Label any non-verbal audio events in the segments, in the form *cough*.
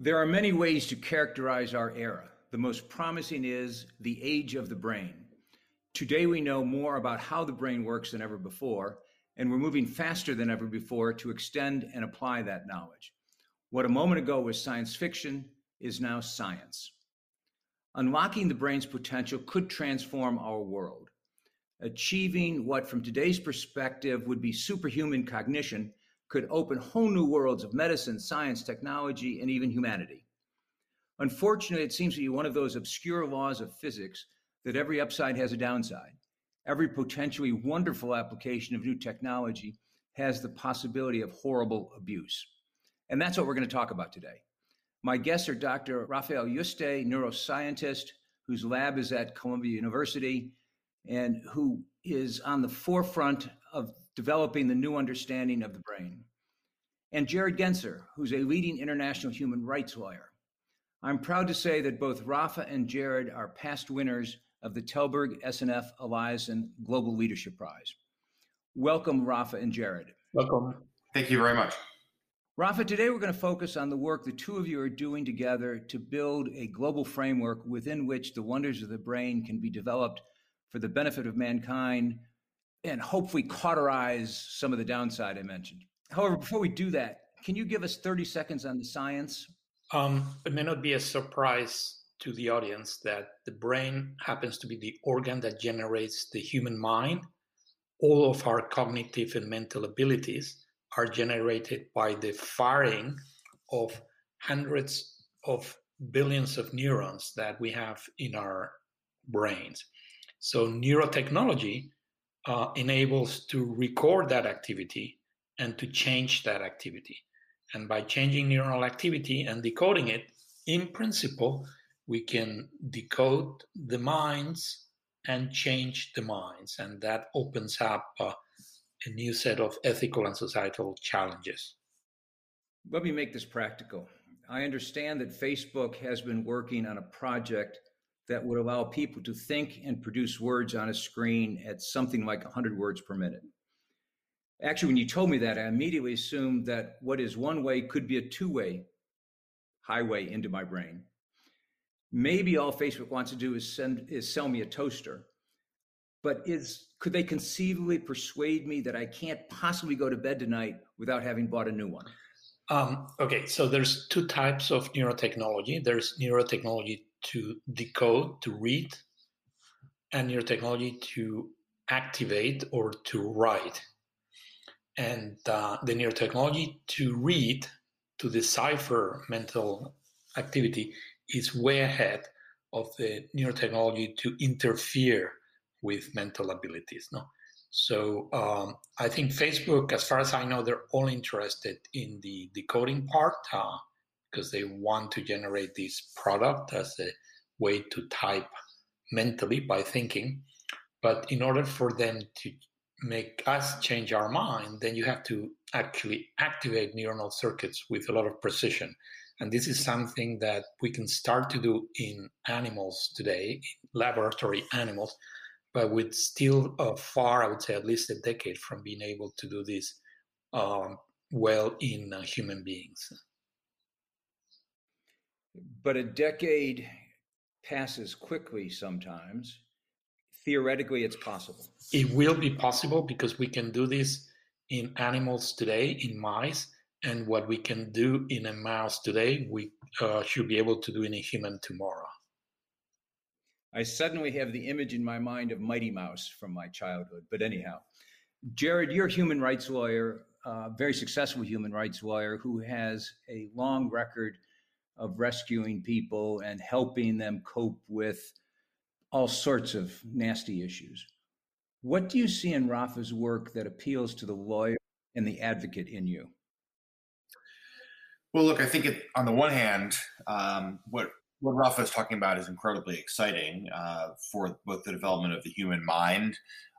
There are many ways to characterize our era. The most promising is the age of the brain. Today, we know more about how the brain works than ever before, and we're moving faster than ever before to extend and apply that knowledge. What a moment ago was science fiction is now science. Unlocking the brain's potential could transform our world. Achieving what, from today's perspective, would be superhuman cognition could open whole new worlds of medicine, science, technology, and even humanity. Unfortunately, it seems to be one of those obscure laws of physics that every upside has a downside. Every potentially wonderful application of new technology has the possibility of horrible abuse. And that's what we're going to talk about today. My guests are Dr. Rafael Yuste, neuroscientist, whose lab is at Columbia University and who is on the forefront of developing the new understanding of the brain. And Jared Genser, who's a leading international human rights lawyer. I'm proud to say that both Rafa and Jared are past winners of the Tällberg SNF Eliasson Global Leadership Prize. Welcome, Rafa and Jared. Welcome. Thank you very much. Rafa, today we're going to focus on the work the two of you are doing together to build a global framework within which the wonders of the brain can be developed for the benefit of mankind and hopefully cauterize some of the downside I mentioned. However, before we do that, can you give us 30 seconds on the science? Um, it may not be a surprise to the audience that the brain happens to be the organ that generates the human mind. All of our cognitive and mental abilities are generated by the firing of hundreds of billions of neurons that we have in our brains. So, neurotechnology uh, enables to record that activity and to change that activity. And by changing neural activity and decoding it, in principle, we can decode the minds and change the minds. And that opens up uh, a new set of ethical and societal challenges. Let me make this practical. I understand that Facebook has been working on a project that would allow people to think and produce words on a screen at something like 100 words per minute. Actually, when you told me that, I immediately assumed that what is one way could be a two way highway into my brain. Maybe all Facebook wants to do is send is sell me a toaster. But is could they conceivably persuade me that I can't possibly go to bed tonight without having bought a new one? Um, okay, so there's two types of neurotechnology. There's neurotechnology to decode, to read, and neurotechnology to activate or to write. And uh, the neurotechnology to read, to decipher mental activity is way ahead of the neurotechnology to interfere with mental abilities. No, so um, I think Facebook, as far as I know, they're all interested in the decoding part. Uh, because they want to generate this product as a way to type mentally by thinking. But in order for them to make us change our mind, then you have to actually activate neuronal circuits with a lot of precision. And this is something that we can start to do in animals today, in laboratory animals, but with still uh, far, I would say, at least a decade from being able to do this um, well in uh, human beings. But a decade passes quickly sometimes. Theoretically, it's possible. It will be possible because we can do this in animals today, in mice, and what we can do in a mouse today, we uh, should be able to do in a human tomorrow. I suddenly have the image in my mind of Mighty Mouse from my childhood. But anyhow, Jared, you're a human rights lawyer, a very successful human rights lawyer who has a long record of rescuing people and helping them cope with all sorts of nasty issues. What do you see in Rafa's work that appeals to the lawyer and the advocate in you? Well, look, I think it, on the one hand, um, what what Rafa is talking about is incredibly exciting uh, for both the development of the human mind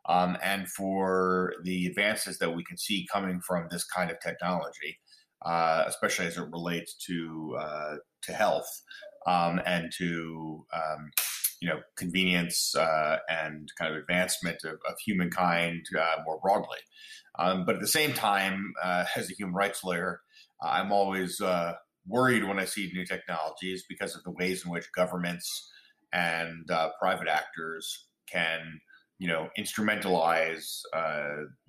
um, and for the advances that we can see coming from this kind of technology, uh, especially as it relates to uh, to health um, and to um, you know convenience uh, and kind of advancement of, of humankind uh, more broadly. Um, but at the same time, uh, as a human rights lawyer, I'm always worried when I see new technologies because of the ways in which governments and private actors can, you know, instrumentalize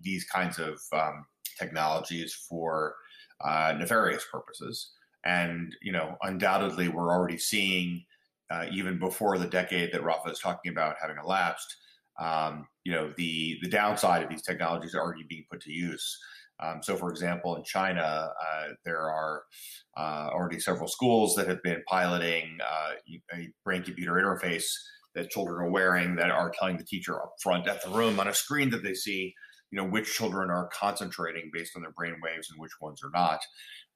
these kinds of um, technologies for uh, nefarious purposes. And you know, undoubtedly, we're already seeing, uh, even before the decade that Rafa is talking about having elapsed, um, you know, the the downside of these technologies are already being put to use. Um, so, for example, in China, uh, there are uh, already several schools that have been piloting uh, a brain computer interface that children are wearing that are telling the teacher up front at the room on a screen that they see, you know, which children are concentrating based on their brain waves and which ones are not.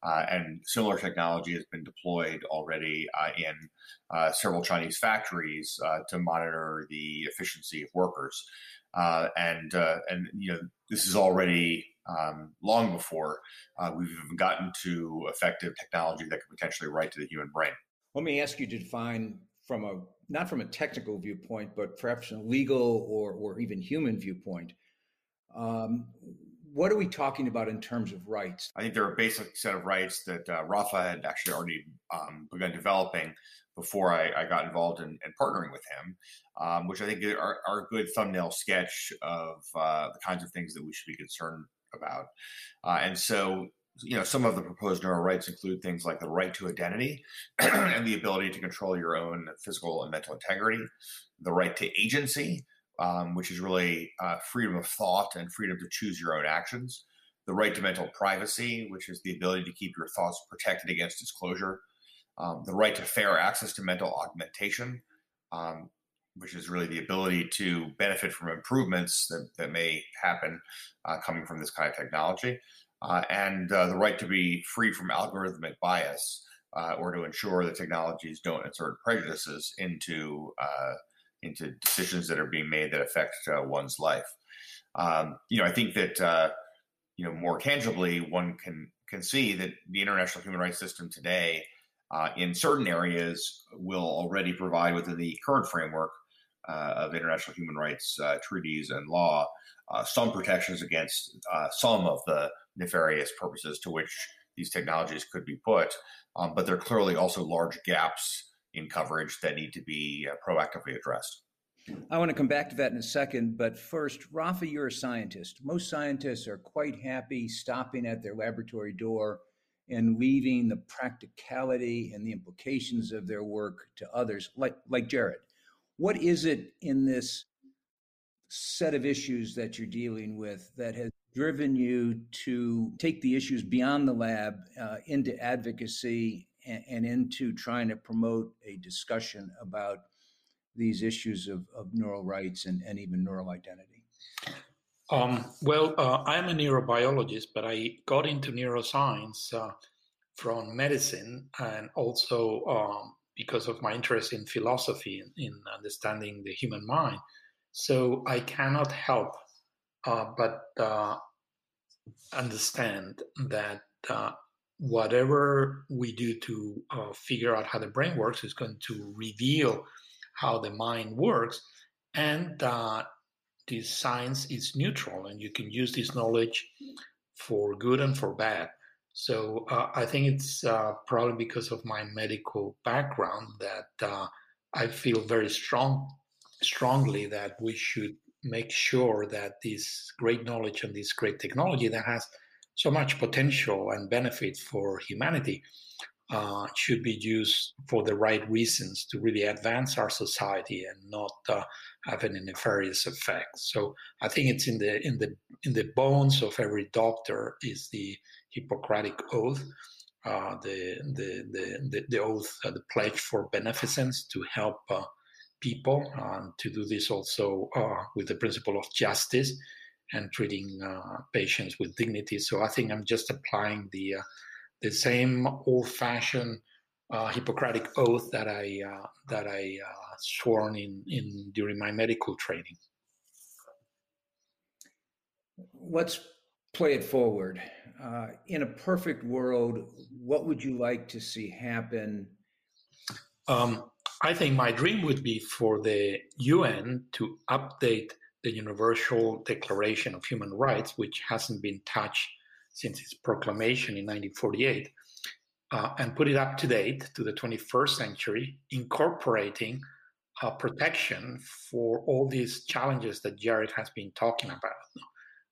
Uh, and similar technology has been deployed already uh, in uh, several Chinese factories to monitor the efficiency of workers. and and you know this is already um, long before uh, we've even gotten to effective technology that could potentially write to the human brain. Let me ask you to define from a not from a technical viewpoint, but perhaps a legal or or even human viewpoint. Um, what are we talking about in terms of rights? I think there are a basic set of rights that uh, Rafa had actually already um, begun developing before I, I got involved in, in, partnering with him, um, which I think are, are, a good thumbnail sketch of uh, the kinds of things that we should be concerned about. Uh, and so, you know, some of the proposed neural rights include things like the right to identity *clears throat* and the ability to control your own physical and mental integrity, the right to agency, um, which is really uh, freedom of thought and freedom to choose your own actions, the right to mental privacy, which is the ability to keep your thoughts protected against disclosure, um, the right to fair access to mental augmentation, um, which is really the ability to benefit from improvements that, that may happen uh, coming from this kind of technology, uh, and uh, the right to be free from algorithmic bias uh, or to ensure that technologies don't insert prejudices into uh, into decisions that are being made that affect uh, one's life. Um, you know, I think that you know more tangibly, one can can see that the international human rights system today. in certain areas, will already provide within the current framework uh, of international human rights uh, treaties and law uh, some protections against some of the nefarious purposes to which these technologies could be put. Um, but there are clearly also large gaps in coverage that need to be proactively addressed. I want to come back to that in a second, but first, Rafa, you're a scientist. Most scientists are quite happy stopping at their laboratory door and leaving the practicality and the implications of their work to others, like like Jared. What is it in this set of issues that you're dealing with that has driven you to take the issues beyond the lab uh, into advocacy and, and, into trying to promote a discussion about these issues of, of neural rights and, and even neural identity? Um, well, uh, I'm a neurobiologist, but I got into neuroscience uh, from medicine and also um, because of my interest in philosophy and in understanding the human mind. So I cannot help uh, but uh, understand that uh, whatever we do to uh, figure out how the brain works is going to reveal how the mind works, and that this science is neutral, and you can use this knowledge for good and for bad. So uh, I think it's uh, probably because of my medical background that uh, I feel very strong, strongly that we should make sure that this great knowledge and this great technology that has so much potential and benefit for humanity uh, should be used for the right reasons to really advance our society and not uh, have any nefarious effects. So I think it's in the in the in the bones of every doctor is the Hippocratic oath, uh, the, the, the, the, oath, uh, the pledge for beneficence to help uh, people, and to do this also uh, with the principle of justice and treating uh, patients with dignity. So I think I'm just applying the the same old-fashioned uh, Hippocratic oath that I uh, that I uh, sworn in in during my medical training. Let's play it forward. Uh, in a perfect world, what would you like to see happen? Um, I think my dream would be for the UN to update the Universal Declaration of Human Rights, which hasn't been touched since its proclamation in 1948, uh, and put it up to date to the 21st century, incorporating uh, protection for all these challenges that Jared has been talking about,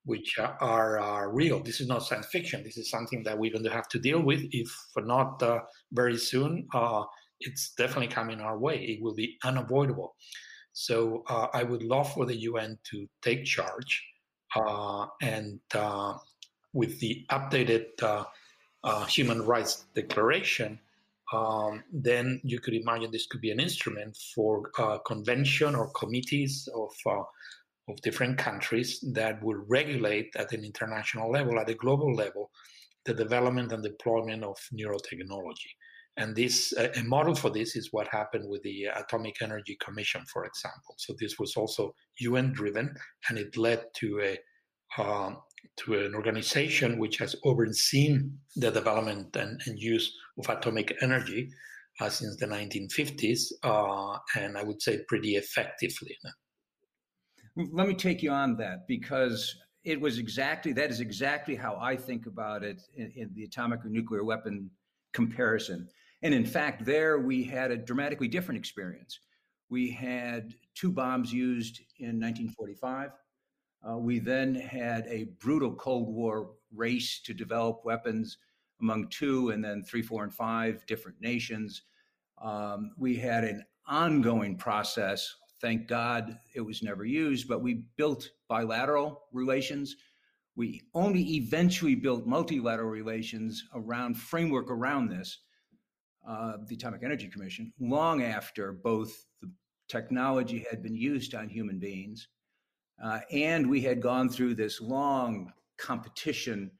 which are, are real. This is not science fiction. This is something that we're going to have to deal with, if not uh, very soon. Uh, it's definitely coming our way. It will be unavoidable. So uh, I would love for the UN to take charge uh, and with the updated uh, uh, human rights declaration, um, then you could imagine this could be an instrument for uh, convention or committees of uh, of different countries that will regulate at an international level, at a global level, the development and deployment of neurotechnology. And this a model for this is what happened with the Atomic Energy Commission, for example. So this was also UN driven, and it led to a um, to an organization which has overseen the development and, and use of atomic energy uh, since the 1950s, uh, and I would say pretty effectively. Let me take you on that because it was exactly that is exactly how I think about it in, in the atomic or nuclear weapon comparison. And in fact, there we had a dramatically different experience. We had two bombs used in 1945 uh, we then had a brutal Cold War race to develop weapons among two and then three, four, and five different nations. Um, we had an ongoing process. Thank God it was never used, but we built bilateral relations. We only eventually built multilateral relations around framework around this, uh, the Atomic Energy Commission, long after both the technology had been used on human beings uh, and we had gone through this long competition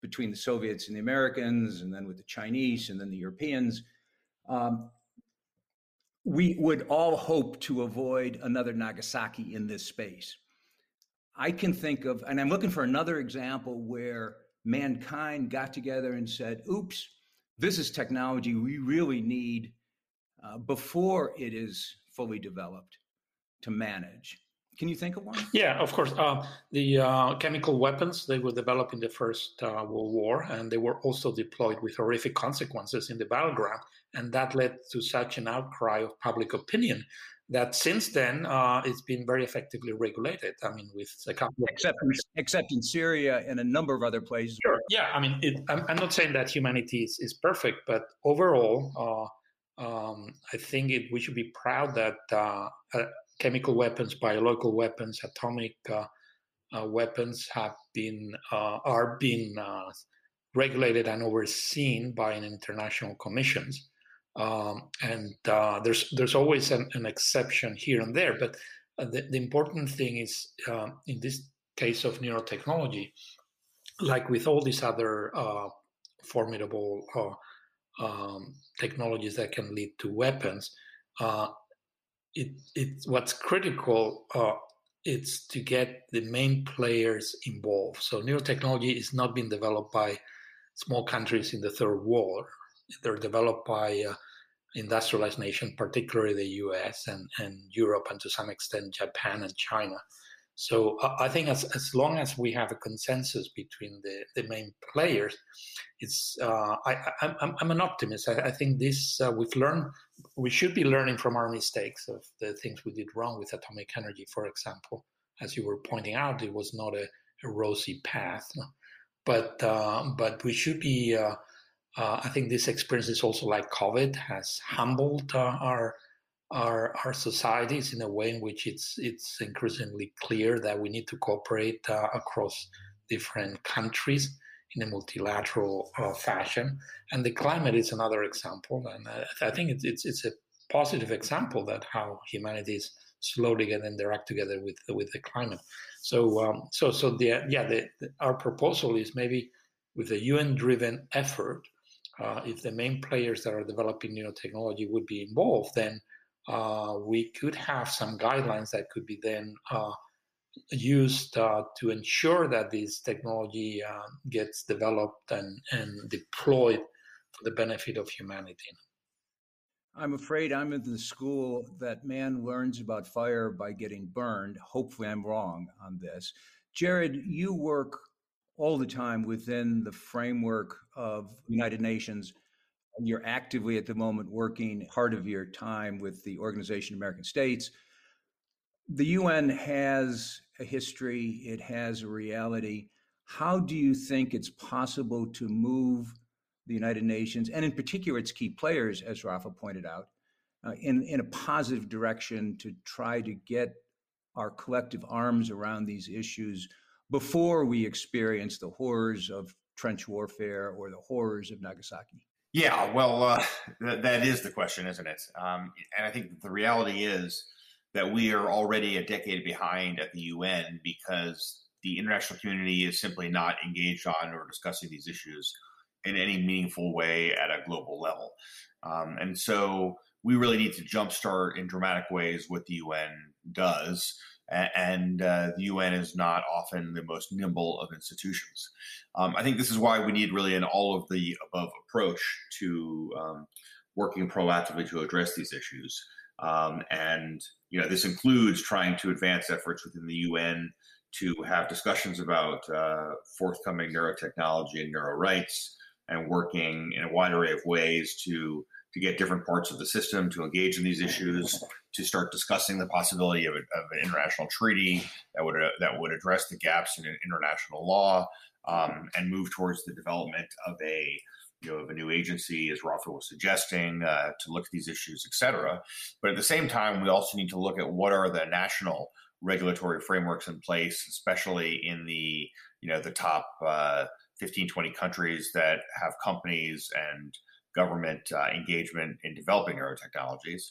between the Soviets and the Americans, and then with the Chinese and then the Europeans. Um, we would all hope to avoid another Nagasaki in this space. I can think of, and I'm looking for another example where mankind got together and said, oops, this is technology we really need uh, before it is fully developed to manage. Can you think of one? Yeah, of course. Uh, the uh, chemical weapons they were developed in the First uh, World War, and they were also deployed with horrific consequences in the battleground, and that led to such an outcry of public opinion that since then uh, it's been very effectively regulated. I mean, with a couple except in, except in Syria and a number of other places. Sure. Yeah. I mean, it, I'm, I'm, not saying that humanity is, is perfect, but overall. Uh, um, I think it, we should be proud that uh, chemical weapons, biological weapons, atomic uh, uh, weapons have been uh, are being uh, regulated and overseen by an international commissions. Um, and uh, there's there's always an, an, exception here and there, but the, the, important thing is um, in this case of neurotechnology, like with all these other formidable um, technologies that can lead to weapons, uh, it, it what's critical uh, it's to get the main players involved. So neurotechnology is not being developed by small countries in the third world. They're developed by uh, industrialized nations, particularly the U.S. and, and Europe, and to some extent Japan and China. So uh, I think as, as long as we have a consensus between the, the main players, it's uh, I, am I'm an optimist. I, I think this uh, we've learned we should be learning from our mistakes of the things we did wrong with atomic energy, for example. As you were pointing out, it was not a, a rosy path, but uh, but we should be. Uh, uh, I think this experience is also like COVID has humbled our our our societies in a way in which it's it's increasingly clear that we need to cooperate uh, across different countries in a multilateral uh, fashion. And the climate is another example, and I, I think it's, it's, it's a positive example that how humanity is slowly getting their act together with with the climate. So um, so so the yeah the, the, our proposal is maybe with a UN driven effort uh, if the main players that are developing nanotechnology would be involved, then uh, we could have some guidelines that could be then uh, used uh, to ensure that this technology uh, gets developed and, and deployed for the benefit of humanity. I'm afraid I'm in the school that man learns about fire by getting burned. Hopefully, I'm wrong on this. Jared, you work all the time within the framework of United Nations. You're actively at the moment working part of your time with the Organization of American States. The UN has a history, it has a reality. How do you think it's possible to move the United Nations, and in particular its key players, as Rafa pointed out, uh, in, in a positive direction to try to get our collective arms around these issues before we experience the horrors of trench warfare or the horrors of Nagasaki? Yeah, well, uh, th- that is the question, isn't it? Um, and I think the reality is that we are already a decade behind at the UN because the international community is simply not engaged on or discussing these issues in any meaningful way at a global level. Um, and so we really need to jumpstart in dramatic ways what the UN does. And uh, the UN is not often the most nimble of institutions. Um, I think this is why we need really an all of the above approach to um, working proactively to address these issues. Um, and you know, this includes trying to advance efforts within the UN to have discussions about uh, forthcoming neurotechnology and neuro rights, and working in a wide array of ways to to get different parts of the system to engage in these issues, to start discussing the possibility of, a, of an international treaty that would uh, that would address the gaps in international law, um, and move towards the development of a you know, of a new agency, as Rafa was suggesting, uh, to look at these issues, et cetera. But at the same time, we also need to look at what are the national regulatory frameworks in place, especially in the you know the top uh, 15, 20 countries that have companies and government uh, engagement in developing neurotechnologies.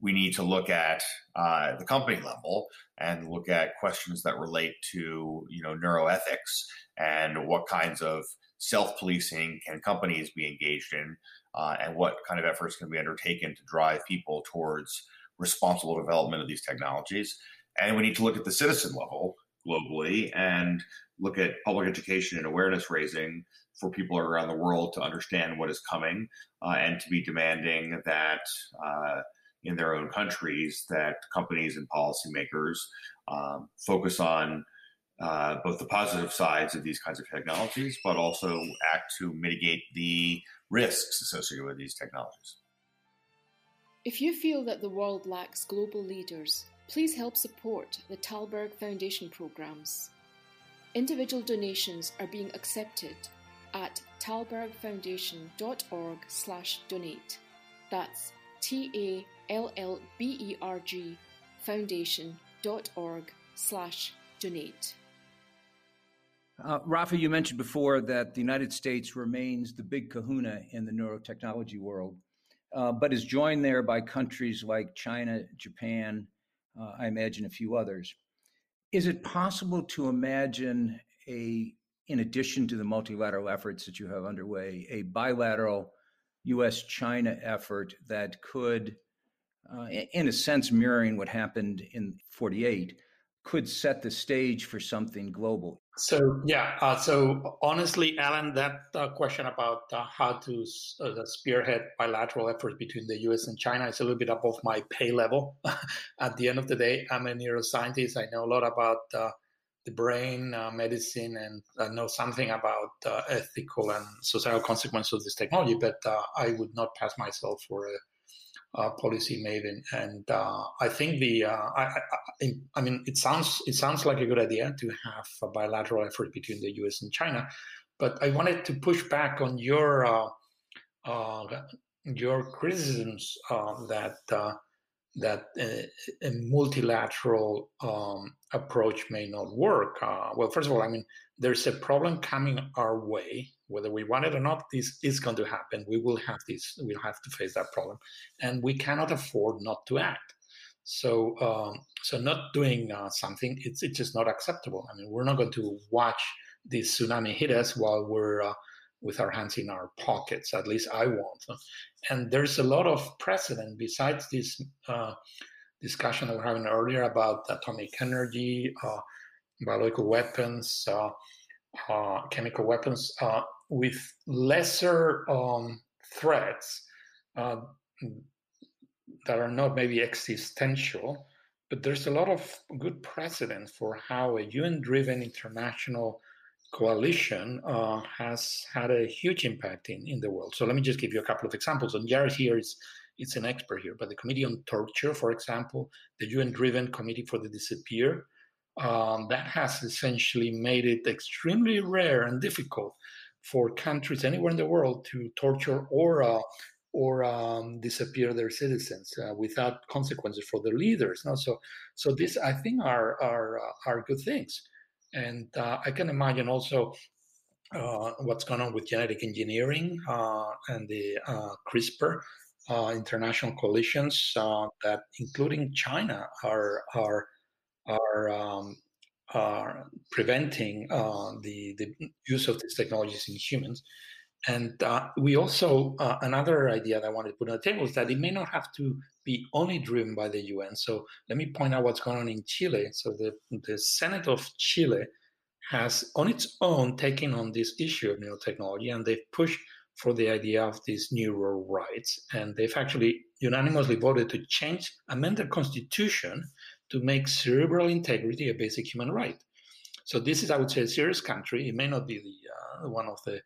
We need to look at uh, the company level and look at questions that relate to you know neuroethics and what kinds of self-policing can companies be engaged in, uh, and what kind of efforts can be undertaken to drive people towards responsible development of these technologies. And we need to look at the citizen level globally and look at public education and awareness raising for people around the world to understand what is coming uh, and to be demanding that uh, in their own countries that companies and policymakers um, focus on uh, both the positive sides of these kinds of technologies, but also act to mitigate the risks associated with these technologies. If you feel that the world lacks global leaders, please help support the Tällberg Foundation programs. Individual donations are being accepted at tallbergfoundation.org slash donate. That's T-A-L-L-B-E-R-G foundation.org slash donate. Uh, Rafa, you mentioned before that the United States remains the big kahuna in the neurotechnology world, uh, but is joined there by countries like China, Japan, uh, I imagine a few others. Is it possible to imagine a, in addition to the multilateral efforts that you have underway, a bilateral U.S. China effort that could, uh, in a sense, mirroring what happened in 48, could set the stage for something global? So yeah, uh, so honestly, Alan, that uh, question about uh, how to uh, spearhead bilateral efforts between the U.S. and China is a little bit above my pay level. *laughs* At the end of the day, I'm a neuroscientist. I know a lot about uh, the brain, uh, medicine, and I know something about ethical and societal consequences of this technology. But I would not pass myself for a uh, policy maven, and uh, I think the uh, I, I, I, mean it sounds it sounds like a good idea to have a bilateral effort between the U.S. and China, but I wanted to push back on your uh, uh, your criticisms uh, that that a, a multilateral um, approach may not work. well, first of all, I mean there's a problem coming our way whether we want it or not this is going to happen we will have this we'll have to face that problem and we cannot afford not to act so um, so not doing uh, something it's, it's just not acceptable i mean we're not going to watch this tsunami hit us while we're uh, with our hands in our pockets. At least I want. And there's a lot of precedent besides this uh, discussion we're having earlier about atomic energy, uh, biological weapons, uh, uh chemical weapons, uh, with lesser um, threats uh, that are not maybe existential. But there's a lot of good precedent for how a UN driven international coalition uh, has had a huge impact in, in the world. So let me just give you a couple of examples. And Jared here is it's an expert here, but the Committee on Torture, for example, the UN-driven Committee for the Disappeared, um, that has essentially made it extremely rare and difficult for countries anywhere in the world to torture or uh, or um, disappear their citizens uh, without consequences for their leaders. No? So, so these I think are are uh, are good things. And uh, I can imagine also uh, what's going on with genetic engineering uh, and the uh, CRISPR uh, international coalitions uh, that, including China, are are are, um, are preventing the the use of these technologies in humans. And uh, we also, uh, another idea that I wanted to put on the table is that it may not have to be only driven by the UN. So let me point out what's going on in Chile. So the, the Senate of Chile has, on its own, taken on this issue of neurotechnology and they've pushed for the idea of these neural rights. And they've actually unanimously voted to change, amend the constitution to make cerebral integrity a basic human right. So this is, I would say, a serious country. It may not be the uh, one of the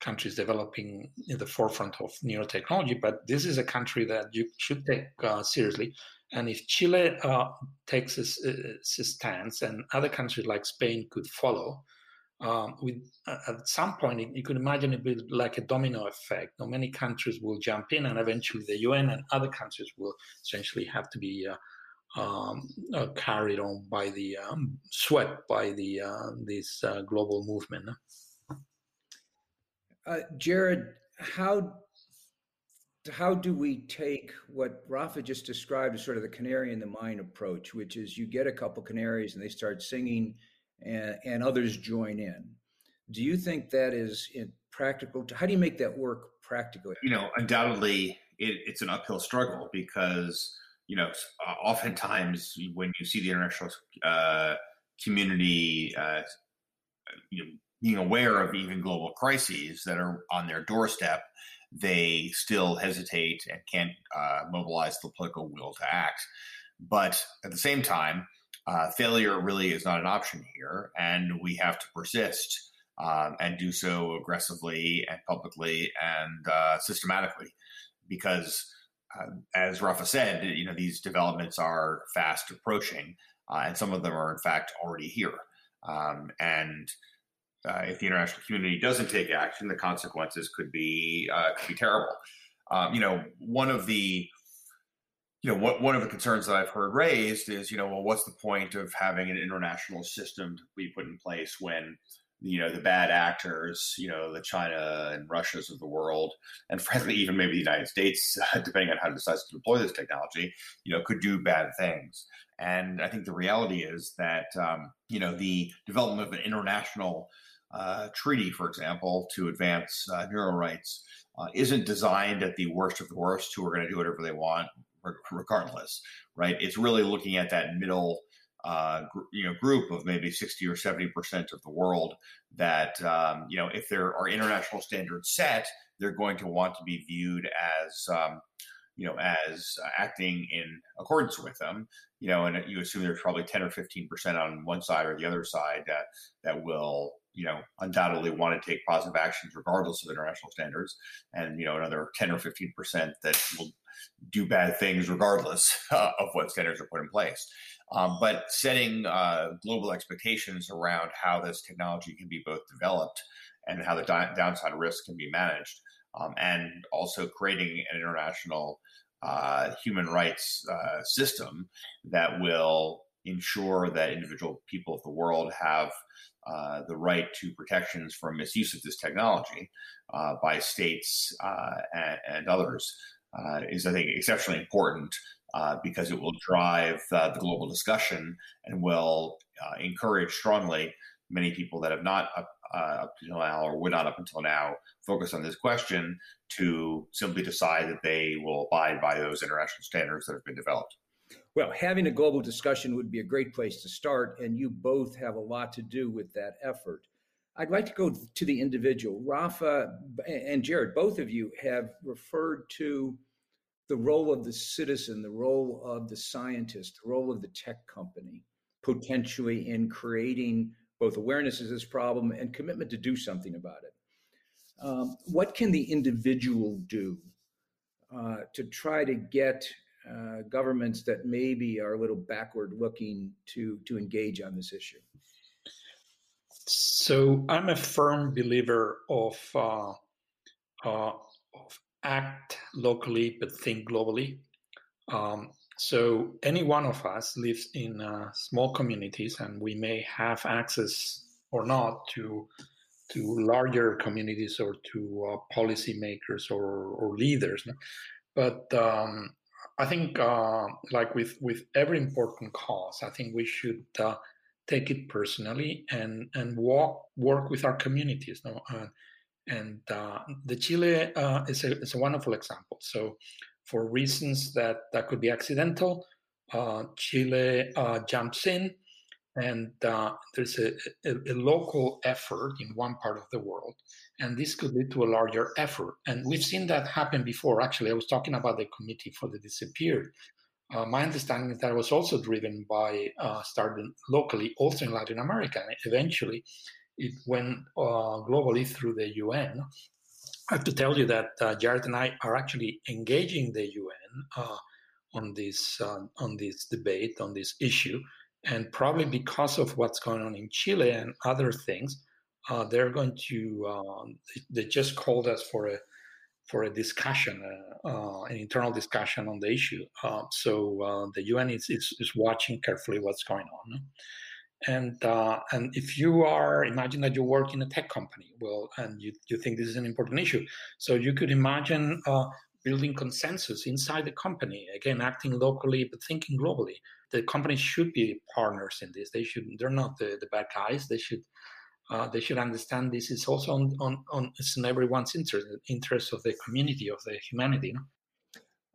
countries developing in the forefront of neurotechnology, but this is a country that you should take uh, seriously. And if Chile uh, takes a, stance and other countries like Spain could follow, um, with, uh, at some point you could imagine it would be like a domino effect. Now, many countries will jump in, and eventually the UN and other countries will essentially have to be uh, um, uh, carried on by the um, swept by the uh, this global movement. Uh, Jared, how how do we take what Rafa just described as sort of the canary in the mine approach, which is you get a couple canaries and they start singing, and, and others join in. Do you think that is practical? How do you make that work practically? You know, undoubtedly, it, it's an uphill struggle because you know, uh, oftentimes when you see the international uh, community, uh, you know, being aware of even global crises that are on their doorstep, they still hesitate and can't uh, mobilize the political will to act. But at the same time, uh, failure really is not an option here, and we have to persist um, and do so aggressively and publicly and uh, systematically, because uh, as Rafa said, you know these developments are fast approaching, uh, and some of them are in fact already here, um, and uh, if the international community doesn't take action, the consequences could be uh, could be terrible. Um, you know, one of the you know what, one of the concerns that I've heard raised is you know well what's the point of having an international system to be put in place when you know the bad actors you know the China and Russias of the world and *laughs* frankly even maybe the United States *laughs* depending on how it decides to deploy this technology you know could do bad things and I think the reality is that um, you know the development of an international uh, treaty, for example, to advance uh, rights, uh, isn't designed at the worst of the worst who are going to do whatever they want, regardless, right? It's really looking at that middle, uh, gr- you know, group of maybe sixty or seventy percent of the world that, um, you know, if there are international standards set, they're going to want to be viewed as um, you know, as acting in accordance with them, you know, and you assume there's probably 10 or 15% on one side or the other side that, that will, you know, undoubtedly want to take positive actions regardless of international standards, and you know, another ten or fifteen percent that will do bad things regardless *laughs* uh, of what standards are put in place. Um, but setting uh, global expectations around how this technology can be both developed and how the di- downside risk can be managed, um, and also creating an international uh, human rights uh, system that will ensure that individual people of the world have uh, the right to protections from misuse of this technology uh, by states uh, and, and, others uh, is, I think, exceptionally important uh, because it will drive the global discussion and will encourage strongly many people that have not uh, up until now, or would not up until now, focus on this question to simply decide that they will abide by those international standards that have been developed. Well, having a global discussion would be a great place to start, and you both have a lot to do with that effort. I'd like to go to the individual. Rafa and Jared, both of you have referred to the role of the citizen, the role of the scientist, the role of the tech company, potentially in creating both awareness of this problem and commitment to do something about it. Um, what can the individual do uh, to try to get uh, governments that maybe are a little backward looking to to engage on this issue? So I'm a firm believer of uh, uh, of act locally but think globally. Um, so any one of us lives in uh, small communities, and we may have access or not to to larger communities or to uh, policymakers or, or leaders. But um, I think, uh, like with with every important cause, I think we should uh, take it personally and and walk work with our communities. No? Uh, and the Chile uh, is a is a wonderful example. So, for reasons that that could be accidental, uh, Chile uh, jumps in, and uh, there's a, a, a, local effort in one part of the world, and this could lead to a larger effort. And we've seen that happen before. Actually, I was talking about the Committee for the Disappeared. Uh, my understanding is that was also driven by starting locally, also in Latin America, and eventually it went uh, globally through the UN. I have to tell you that uh, Jared and I are actually engaging the UN uh, on this uh, on this debate on this issue, and probably because of what's going on in Chile and other things, uh, they're going to um, they just called us for a for a discussion, uh, an internal discussion on the issue. so the UN is, is, is watching carefully what's going on and uh, and if you are imagine that you work in a tech company well and you, you think this is an important issue so you could imagine uh, building consensus inside the company again acting locally but thinking globally. The companies should be partners in this. They should they're not the, the bad guys. They should uh, they should understand this is also on, on, on it's in everyone's interest interest of the community of the humanity?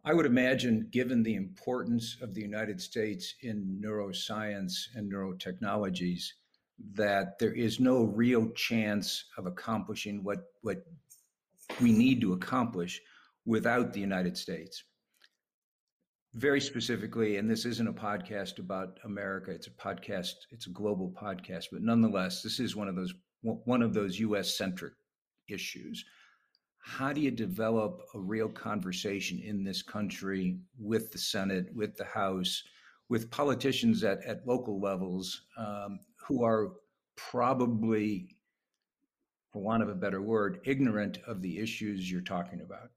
I would imagine, given the importance of the United States in neuroscience and neurotechnologies, that there is no real chance of accomplishing what, what we need to accomplish without the United States. Very specifically, and this isn't a podcast about America, it's a podcast, it's a global podcast, but nonetheless, this is one of those one of those US centric issues how do you develop a real conversation in this country with the Senate, with the House, with politicians at, at local levels um, who are probably, for want of a better word, ignorant of the issues you're talking about?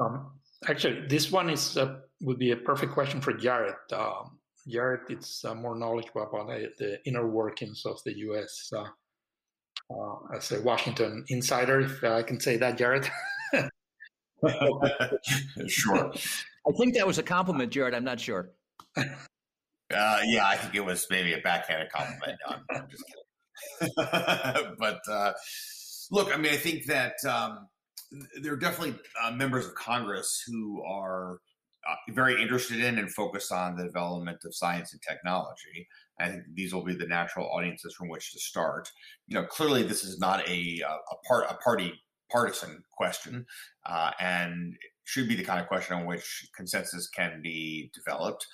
Um, actually, this one is uh, would be a perfect question for Jared. Um, Jared it's uh, more knowledgeable about the, the, inner workings of the U.S. Uh, uh, as a Washington insider, if I can say that, Jared. *laughs* sure. I think that was a compliment, Jared. I'm not sure. Uh, yeah, I think it was maybe a backhanded compliment. No, I'm, I'm just kidding. *laughs* but uh, look, I mean, I think that um, there are definitely uh, members of Congress who are uh, very interested in and focused on the development of science and technology. I think these will be the natural audiences from which to start. You know, clearly this is not a a part a party partisan question, uh, and should be the kind of question on which consensus can be developed.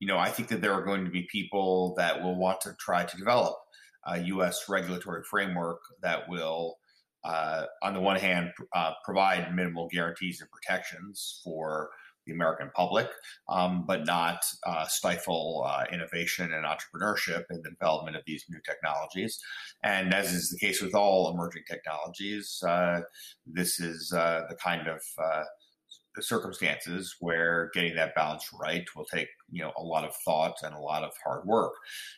You know, I think that there are going to be people that will want to try to develop a U.S. regulatory framework that will, uh, on the one hand, uh, provide minimal guarantees and protections for the American public, um, but not uh, stifle uh, innovation and entrepreneurship in the development of these new technologies. And as is the case with all emerging technologies, uh, this is uh, the kind of circumstances where getting that balance right will take you know a lot of thought and a lot of hard work.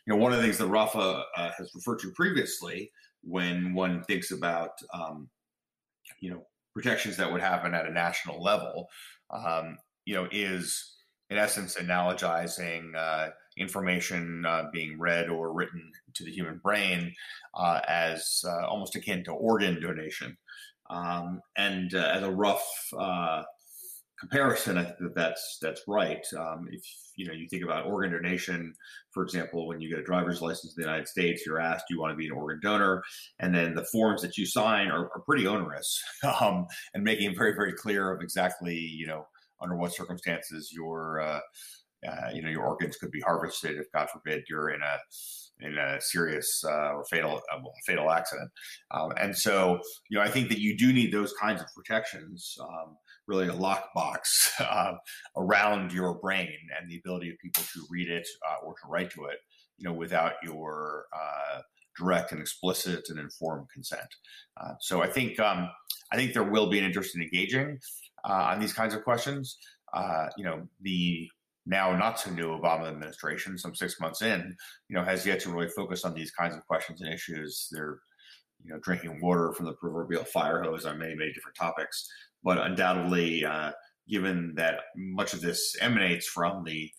You know, one of the things that Rafa uh, has referred to previously when one thinks about um, you know protections that would happen at a national level um, you know, is in essence analogizing uh, information uh, being read or written to the human brain uh, as uh, almost akin to organ donation. Um, and uh, as a rough uh, comparison, I think that that's that's right. Um, if you know you think about organ donation, for example, when you get a driver's license in the United States, you're asked, "Do you want to be an organ donor?" And then the forms that you sign are, are pretty onerous, *laughs* um, and making it very very clear of exactly you know under what circumstances your uh, uh, you know your organs could be harvested if God forbid you're in a in a serious uh, or fatal uh, fatal accident. Um, and so, you know, I think that you do need those kinds of protections, um, really a lockbox *laughs* uh, around your brain and the ability of people to read it uh, or to write to it, you know, without your uh, direct and explicit and informed consent. Uh, so I think um, I think there will be an interest in engaging on these kinds of questions. you know, the now not so new Obama administration, some six months in, you know, has yet to really focus on these kinds of questions and issues. They're, you know, drinking water from the proverbial fire hose on many, many different topics. But undoubtedly, uh, given that much of this emanates from the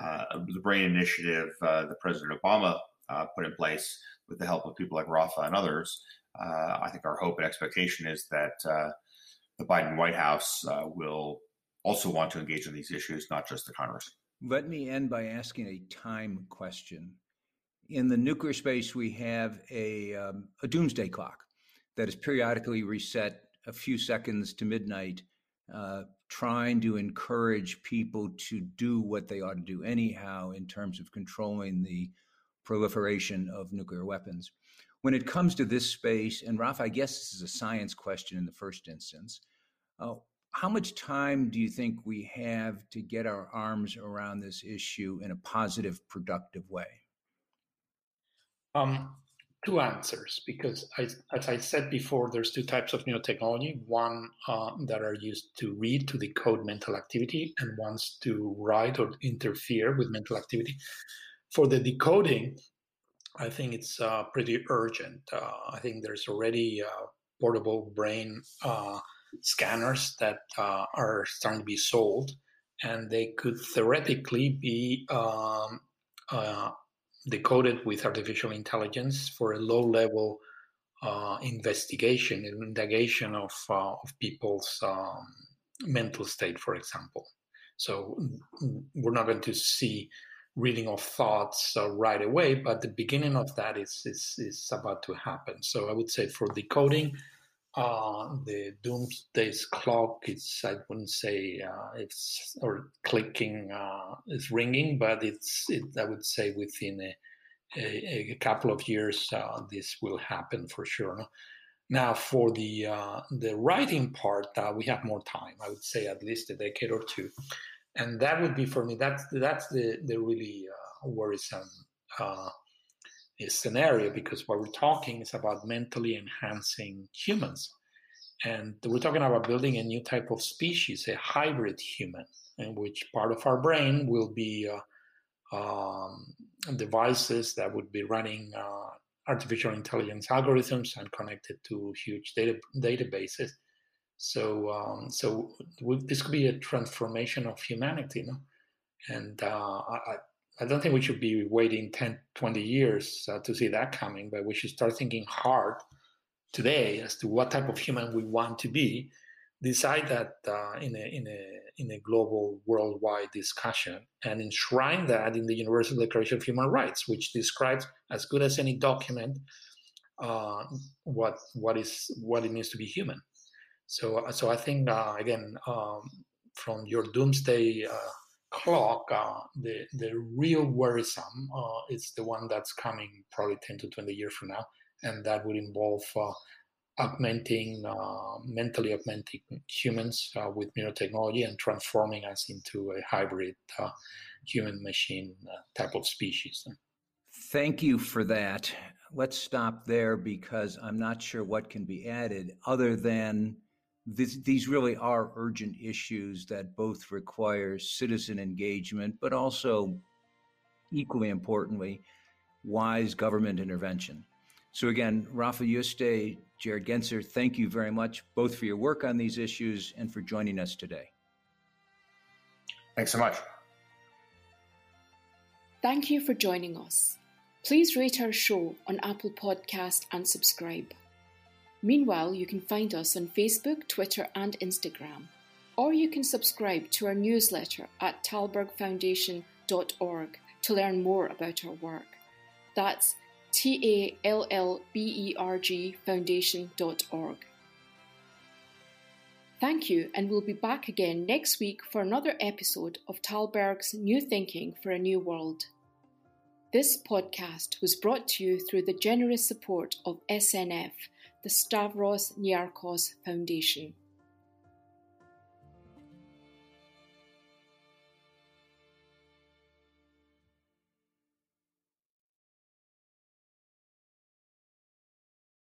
uh, the Brain Initiative uh, that President Obama uh, put in place with the help of people like Rafa and others, uh, I think our hope and expectation is that uh, the Biden White House will also want to engage in these issues, not just the Congress. Let me end by asking a time question. In the nuclear space, we have a, um, a doomsday clock that is periodically reset a few seconds to midnight, uh, trying to encourage people to do what they ought to do anyhow in terms of controlling the proliferation of nuclear weapons. When it comes to this space, and Rafa, I guess this is a science question in the first instance, uh, how much time do you think we have to get our arms around this issue in a positive, productive way? Um, two answers, because I, as I said before, there's two types of neurotechnology. One uh, that are used to read, to decode mental activity, and ones to write or interfere with mental activity. For the decoding, I think it's uh, pretty urgent. Uh, I think there's already portable brain uh, scanners that uh, are starting to be sold, and they could theoretically be um, uh, decoded with artificial intelligence for a low level uh, investigation, indagation of, uh, of people's um, mental state, for example. So we're not going to see reading of thoughts uh, right away, but the beginning of that is, is, is about to happen. So I would say for decoding, uh, the doomsday clock is I wouldn't say uh, it's or clicking uh, is ringing, but it's it, I would say within a, a, a couple of years uh, this will happen for sure. No? Now for the uh, the writing part, uh, we have more time. I would say at least a decade or two, and that would be for me. That's that's the the really worrisome scenario because what we're talking is about mentally enhancing humans. And we're talking about building a new type of species, a hybrid human, in which part of our brain will be uh, um, devices that would be running uh, artificial intelligence algorithms and connected to huge data databases. So, um, so this could be a transformation of humanity, no? And uh, I, I don't think we should be waiting 10, 20 years uh, to see that coming, but we should start thinking hard today as to what type of human we want to be, decide that uh, in, a, in, a, in a global worldwide discussion and enshrine that in the Universal Declaration of Human Rights, which describes as good as any document uh, what, what, is, what it means to be human. So, so I think, uh, again, um, from your doomsday uh, clock, uh, the the real worrisome uh, is the one that's coming probably 10 to 20 years from now, and that would involve uh, augmenting, uh, mentally augmenting humans uh, with neurotechnology and transforming us into a hybrid uh, human machine type of species. Thank you for that. Let's stop there because I'm not sure what can be added other than this, these really are urgent issues that both require citizen engagement, but also, equally importantly, wise government intervention. So, again, Rafa Yuste, Jared Genser, thank you very much both for your work on these issues and for joining us today. Thanks so much. Thank you for joining us. Please rate our show on Apple Podcast and subscribe. Meanwhile, you can find us on Facebook, Twitter, and Instagram, or you can subscribe to our newsletter at tallbergfoundation.org to learn more about our work. That's T A L L B E R G foundation.org. Thank you, and we'll be back again next week for another episode of Tällberg's New Thinking for a New World. This podcast was brought to you through the generous support of SNF, the Stavros Niarchos Foundation.